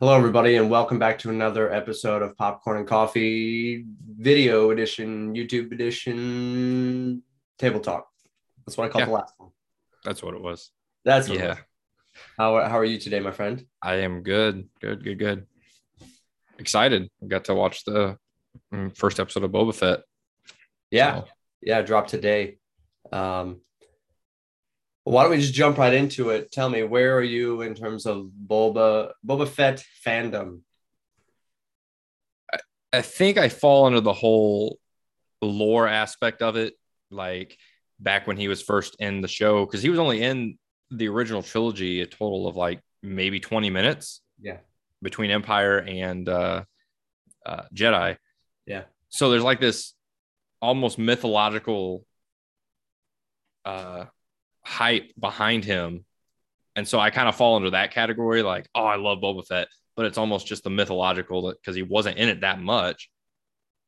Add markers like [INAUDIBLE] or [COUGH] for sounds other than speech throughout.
Hello, everybody, and welcome back to another episode of Popcorn and Coffee Video Edition, YouTube Edition, Table Talk. That's what I called Yeah. the last one. That's what it was. That's what it Yeah, was. How, how are you today, my friend? I am good. Good, good, good. Excited. I got to watch the mm, first episode of Boba Fett. Yeah, So, yeah, drop today. Um, why don't we just jump right into it? Tell me, where are you in terms of Boba Boba Fett fandom? I think I fall under the whole lore aspect of it. Like back when he was first in the show, because he was only in the original trilogy a total of like maybe 20 minutes Yeah, between Empire and uh, uh, Jedi. yeah, so there's like this almost mythological uh hype behind him. And so i kind of fall under that category like oh i love boba fett but it's almost just the mythological because he wasn't in it that much.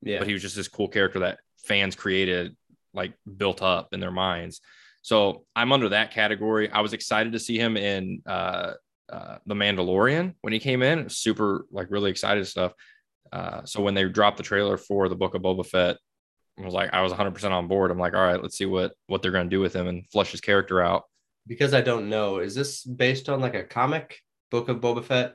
Yeah. but he was just this cool character that fans created like built up in their minds. So i'm under that category. I was excited to see him in uh, uh the mandalorian when he came in. Super like really excited stuff. Uh, so when they dropped the trailer for the book of Boba Fett, I was like, I was 100% on board. I'm like, all right, let's see what what they're going to do with him and flush his character out. because I don't know, is this based on like a comic book of Boba Fett?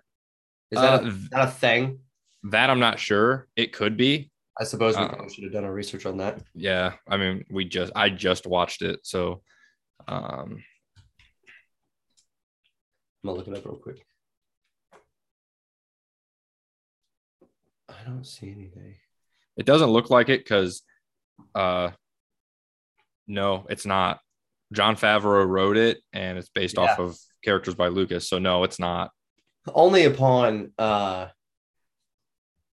Is that, Uh, a, that a thing? That I'm not sure. It could be. I suppose we uh, should have done our research on that. Yeah. I mean, we just I just watched it, so um, I'm gonna look it up real quick. I don't see anything. it doesn't look like it because, uh, no, it's not. Jon Favreau wrote it, and it's based off of characters by Lucas. So no, it's not. Only upon uh,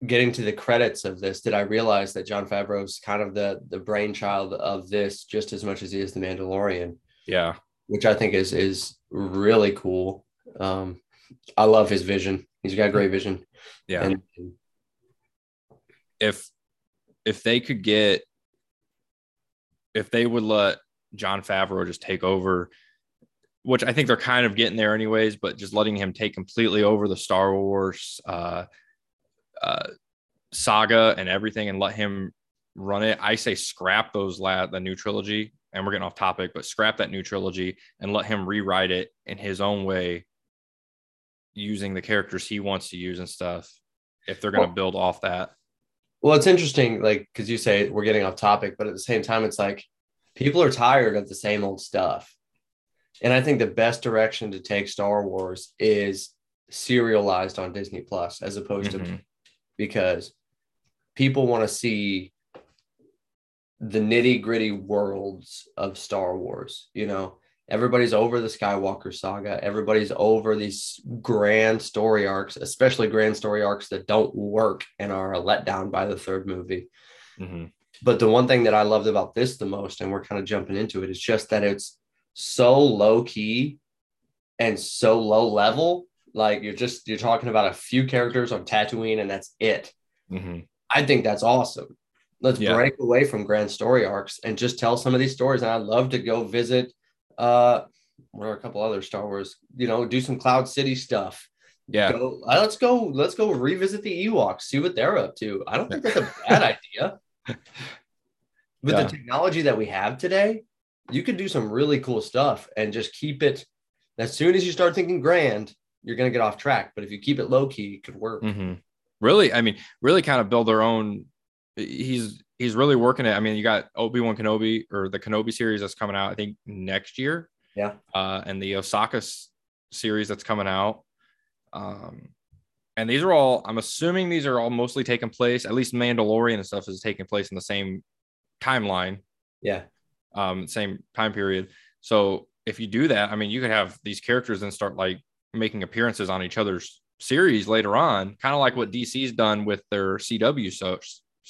getting to the credits of this did I realize that Jon Favreau's kind of the the brainchild of this just as much as he is the Mandalorian, Yeah. which I think is is really cool. Um, I love his vision. He's got great vision. Yeah. And if if they could get if they would let Jon Favreau just take over, which I think they're kind of getting there anyways, but just letting him take completely over the Star Wars uh, uh, saga and everything and let him run it. I say scrap those la- the new trilogy, and we're getting off topic, but scrap that new trilogy and let him rewrite it in his own way, using the characters he wants to use and stuff. If they're going to Well- build off that. Well, it's interesting, like, because you say we're getting off topic, but at the same time, it's like people are tired of the same old stuff. And I think the best direction to take Star Wars is serialized on Disney Plus as opposed to Mhm. because people want to see the nitty gritty worlds of Star Wars. You know, everybody's over the Skywalker saga, everybody's over these grand story arcs, especially grand story arcs that don't work and are let down by the third movie. Mhm. But the one thing that I loved about this the most, and we're kind of jumping into it, is just that it's so low key and so low level. Like you're just you're talking about a few characters on Tatooine, and that's it. Mhm. I think that's awesome. Let's Yeah. break away from grand story arcs and just tell some of these stories. And I'd love to go visit uh what are a couple other Star Wars, you know, do some Cloud City stuff. Yeah. Go, uh, let's go, let's go revisit the Ewoks, see what they're up to. I don't think that's a [LAUGHS] bad idea. With Yeah. the technology that we have today, you could do some really cool stuff and just keep it. As soon as you start thinking grand, you're gonna get off track. But if you keep it low key, it could work. hmm Really, I mean, really kind of build their own. He's he's really working it. I mean, you got Obi Wan Kenobi or the Kenobi series that's coming out, I think next year. Yeah. Uh, and the Ahsoka series that's coming out. Um, and these are all. I'm assuming these are all mostly taking place. At least Mandalorian and stuff is taking place in the same timeline. Yeah. um, same time period. So if you do that, I mean, you could have these characters and start like making appearances on each other's series later on, kind of like what DC's done with their CW so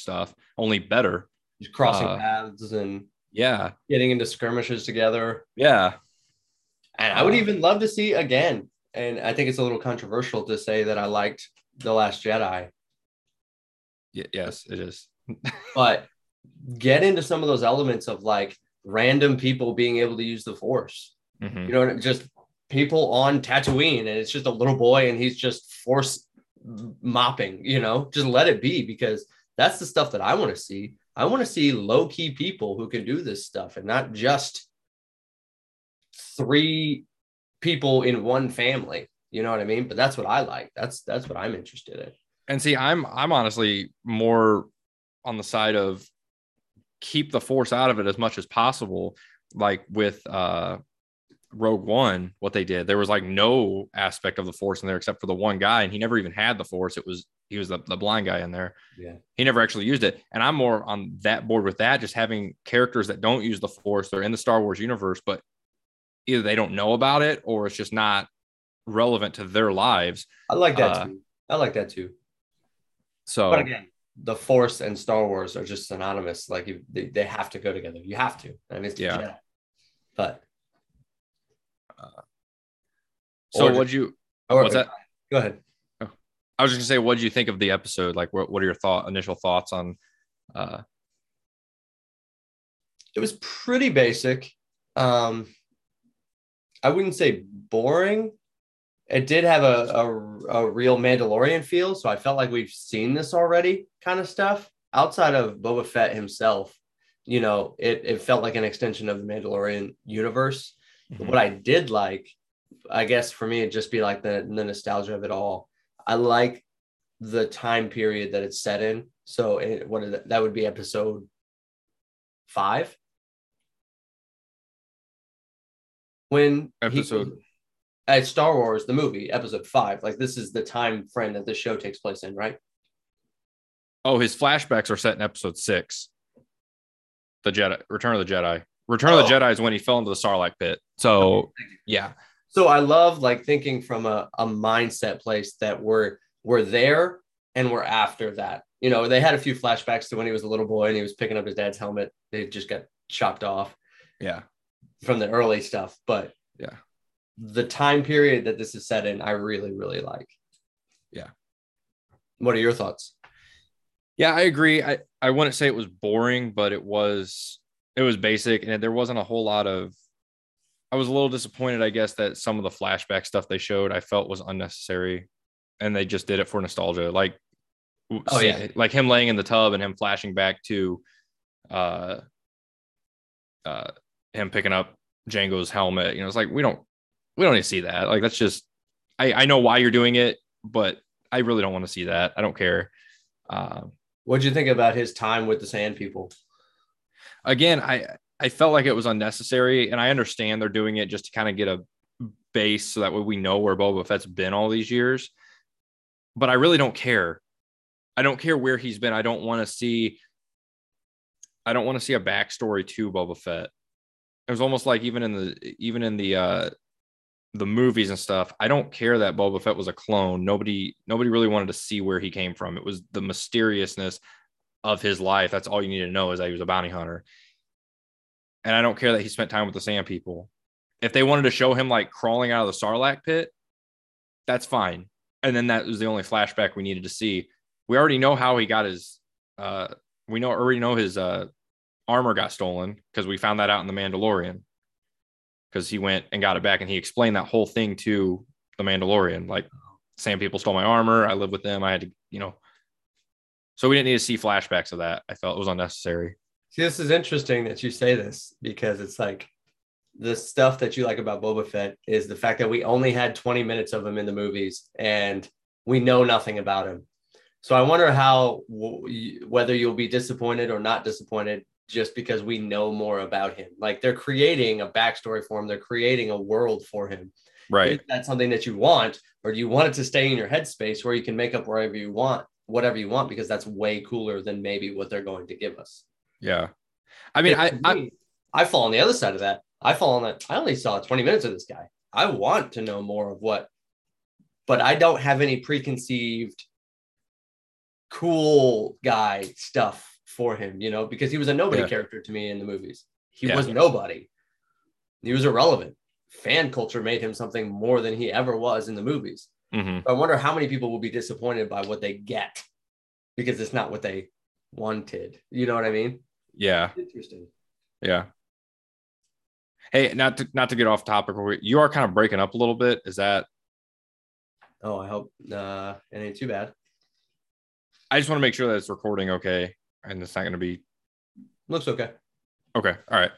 stuff, only better. Just crossing Uh, paths and Yeah, getting into skirmishes together. yeah, And I would Uh, even love to see again. And I think it's a little controversial to say that I liked The Last Jedi, y- yes, it is. [LAUGHS] but get into some of those elements of like random people being able to use the force. Mhm. You know, just people on Tatooine, and it's just a little boy, and he's just force mopping, you know, just let it be because that's the stuff that I want to see. I want to see low key people who can do this stuff and not just three people in one family. You know what I mean? But that's what I like. That's that's what I'm interested in. And see, I'm I'm honestly more on the side of keep the force out of it as much as possible. Like with uh Rogue One, what they did, there was like no aspect of the force in there except for the one guy, and he never even had the force. It was he was the, the blind guy in there. Yeah. He never actually used it. And I'm more on that board with that, just having characters that don't use the force. They're in the Star Wars universe, but either they don't know about it or it's just not relevant to their lives. I like that Uh, too. I like that too. So But again, the Force and Star Wars are just synonymous. Like you, they, they have to go together. You have to. And it's Yeah. yeah. But so or- what'd you or- what's that? Go ahead. I was just gonna say, what did you think of the episode? Like, what, what are your thought initial thoughts on? Uh, It was pretty basic. Um, I wouldn't say boring. It did have a, a, a real Mandalorian feel, so I felt like we've seen this already, kind of stuff. Outside of Boba Fett himself, you know, it, it felt like an extension of the Mandalorian universe. Mhm. What I did like, I guess for me, it'd just be like the, the nostalgia of it all. I like the time period that it's set in. So it, what is that? that would be episode five. When he- Episode- at Star Wars, the movie, episode five, like this is the time frame that this show takes place in, right? oh, his flashbacks are set in episode six. The Jedi, Return of the Jedi. Return of Oh. the Jedi is when he fell into the Sarlacc pit. So yeah, So I love like thinking from a, a mindset place that we're we're there and we're after that. You know, they had a few flashbacks to when he was a little boy and he was picking up his dad's helmet. They just got chopped off yeah, from the early stuff. But Yeah. the time period that this is set in, I really, really like. Yeah. What are your thoughts? yeah. I agree. I I wouldn't say it was boring, but it was it was basic, and there wasn't a whole lot of. I was a little disappointed, I guess, that some of the flashback stuff they showed I felt was unnecessary, and they just did it for nostalgia. Like, Oh, see- yeah. like him laying in the tub and him flashing back to, uh, uh, him picking up Jango's helmet. You know, it's like we don't we don't need to see that. Like that's just I I know why you're doing it, but I really don't want to see that. I don't care. Uh, What'd you think about his time with the Sand People? again, I I felt like it was unnecessary, and I understand they're doing it just to kind of get a base so that way we know where Boba Fett's been all these years. But I really don't care. I don't care where he's been. I don't want to see. I don't want to see a backstory to Boba Fett. It was almost like even in the even in the uh the movies and stuff. I don't care that Boba Fett was a clone. Nobody nobody really wanted to see where he came from. It was the mysteriousness of his life. That's all you need to know is that he was a bounty hunter. And I don't care that he spent time with the sand people. If they wanted to show him like crawling out of the Sarlacc pit, that's fine. And then that was the only flashback we needed to see. We already know how he got his uh we know already know his uh armor got stolen because we found that out in the Mandalorian. Because he went and got it back and he explained that whole thing to the Mandalorian. Like sand people stole my armor. I live with them. I had to, you know. So we didn't need to see flashbacks of that. I felt it was unnecessary. See, this is interesting that you say this because it's like the stuff that you like about Boba Fett is the fact that we only had 20 minutes of him in the movies and we know nothing about him. So I wonder how whether you'll be disappointed or not disappointed just because we know more about him. Like they're creating a backstory for him, they're creating a world for him. Right. Is that something that you want, or do you want it to stay in your headspace where you can make up wherever you want, whatever you want, because that's way cooler than maybe what they're going to give us. Yeah. I mean, I, I I fall on the other side of that. I fall on that. I only saw 20 minutes of this guy. I want to know more of what, but I don't have any preconceived cool guy stuff for him, you know, because he was a nobody Yeah. character to me in the movies. He Yeah. was nobody. He was irrelevant. Fan culture made him something more than he ever was in the movies. mhm. I wonder how many people will be disappointed by what they get because it's not what they wanted. You know what I mean? Yeah, Interesting. yeah. Hey, not to not to get off topic, you are kind of breaking up a little bit. Is that Oh, I hope uh, it ain't too bad. I just want to make sure that it's recording okay and it's not going to be Looks okay. okay. All right.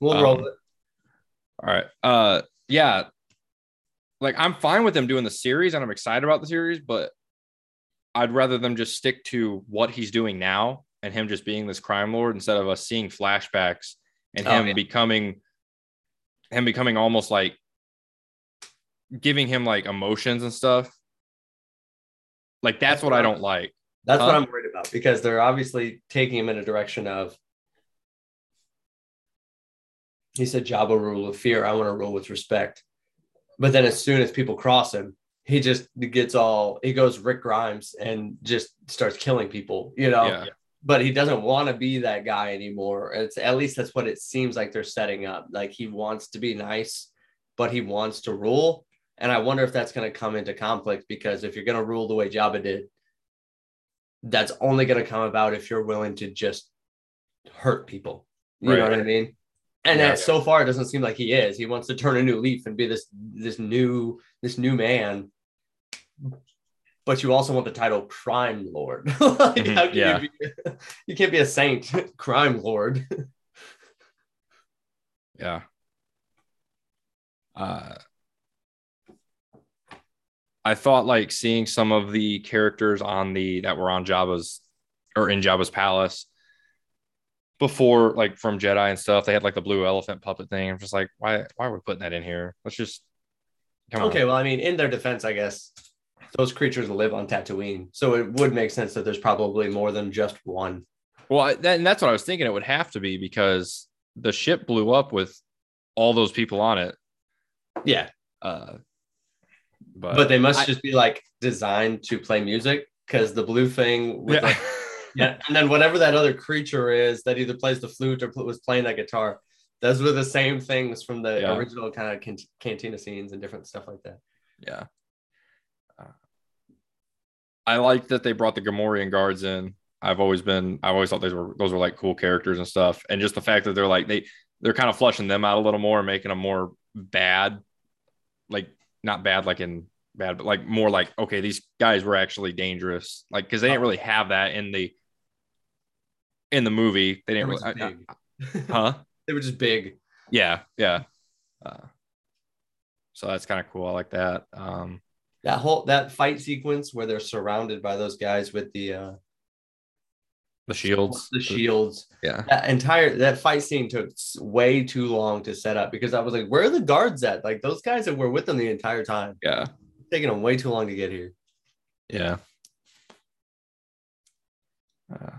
We'll Um, roll it. All right. Uh yeah. Like I'm fine with them doing the series and I'm excited about the series, but I'd rather them just stick to what he's doing now and him just being this crime lord instead of us seeing flashbacks and Oh, him yeah. becoming him becoming almost like giving him like emotions and stuff. Like that's, That's what what I don't like. That's what? I'm worried about because they're obviously taking him in a direction of. He said, "Jabba rule with fear. I want to rule with respect." But then, as soon as people cross him, he just gets all he goes Rick Grimes and just starts killing people. You know. Yeah. But he doesn't want to be that guy anymore. It's at least that's what it seems like they're setting up. Like he wants to be nice, but he wants to rule. And I wonder if that's going to come into conflict because if you're going to rule the way Jabba did, that's only going to come about if you're willing to just hurt people. You know what I mean? And Yeah. that so far it doesn't seem like he is. He wants to turn a new leaf and be this this new this new man. But you also want the title crime lord. [LAUGHS] Like, Mhm, how can yeah. you, be, you can't be a saint, [LAUGHS] crime lord. Yeah. Uh, I thought like seeing some of the characters on the that were on Jabba's or in Jabba's palace before, like from Jedi and stuff. They had like the blue elephant puppet thing. I'm just like, why? Why are we putting that in here? Let's just come on. okay, on. well, I mean, in their defense, I guess those creatures live on Tatooine, so it would make sense that there's probably more than just one. Well, that, and that's what I was thinking. It would have to be because the ship blew up with all those people on it. Yeah, Uh, but but they must I- just be like designed to play music because the blue thing with yeah. like [LAUGHS] yeah, and then whatever that other creature is that either plays the flute or was playing that guitar, those were the same things from the Yeah. original kind of can- cantina scenes and different stuff like that. Yeah. I like that they brought the Gamorrean guards in. I've always been, I've always thought those were those were like cool characters and stuff. And just the fact that they're like they they're kind of flushing them out a little more, making them more bad, like not bad like in bad, but like more like okay, these guys were actually dangerous. Like because they didn't really have that in the in the movie. They They didn't really, I- I- [LAUGHS] huh? they were just big. Yeah, yeah. Uh, so that's kind of cool. I like that. Um, That whole that fight sequence where they're surrounded by those guys with the uh the shields, the shields. Yeah. That entire that fight scene took way too long to set up because I was like, where are the guards at? Like those guys that were with them the entire time, Yeah. taking them way too long to get here. Yeah. Uh,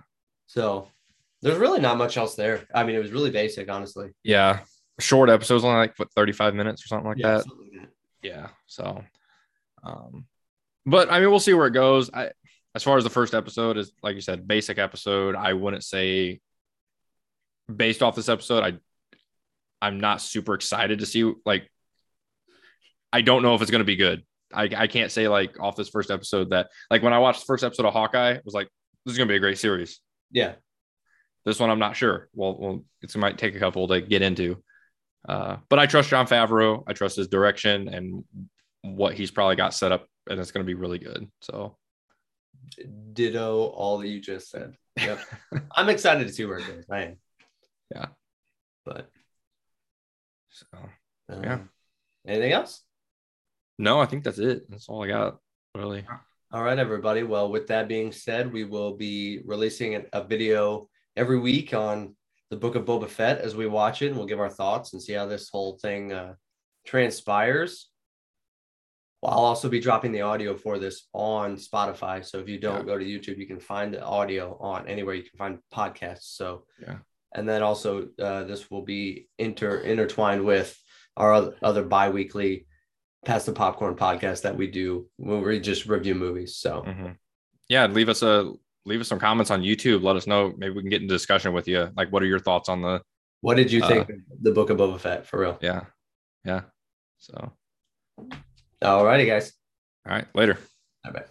So there's really not much else there. I mean, it was really basic, honestly. yeah. Short episodes, only like what 35 minutes or something like Yeah, that. something like that. Yeah. So, um, but I mean, we'll see where it goes. I, as far as the first episode is, like you said, basic episode. I wouldn't say based off this episode, I, I'm not super excited to see. Like, I don't know if it's going to be good. I, I can't say like off this first episode that like when I watched the first episode of Hawkeye, it was like this is going to be a great series. Yeah. This one, I'm not sure. Well, well, it's, it might take a couple to get into. Uh, but I trust Jon Favreau. I trust his direction and what he's probably got set up, and it's going to be really good. So, Ditto all that you just said. Yep. [LAUGHS] I'm excited to see where it goes. I am. Yeah. But so um, Yeah. Anything else? no, I think that's it. That's all I got. Really. All right, everybody. Well, with that being said, we will be releasing a- a video every week on the Book of Boba Fett as we watch it, and we'll give our thoughts and see how this whole thing uh, transpires. I'll also be dropping the audio for this on Spotify. So if you don't Yeah. go to YouTube, you can find the audio on anywhere you can find podcasts. So Yeah. and then also uh, this will be inter intertwined with our other, bi-weekly Pass the Popcorn podcast that we do when we just review movies. So Mhm. Yeah. Leave us a leave us some comments on YouTube. Let us know. Maybe we can get in discussion with you. Like, what are your thoughts on the? what did you Uh, think of the Book of Boba Fett for real? Yeah. Yeah. So, All righty, guys. all right. Later. I bet.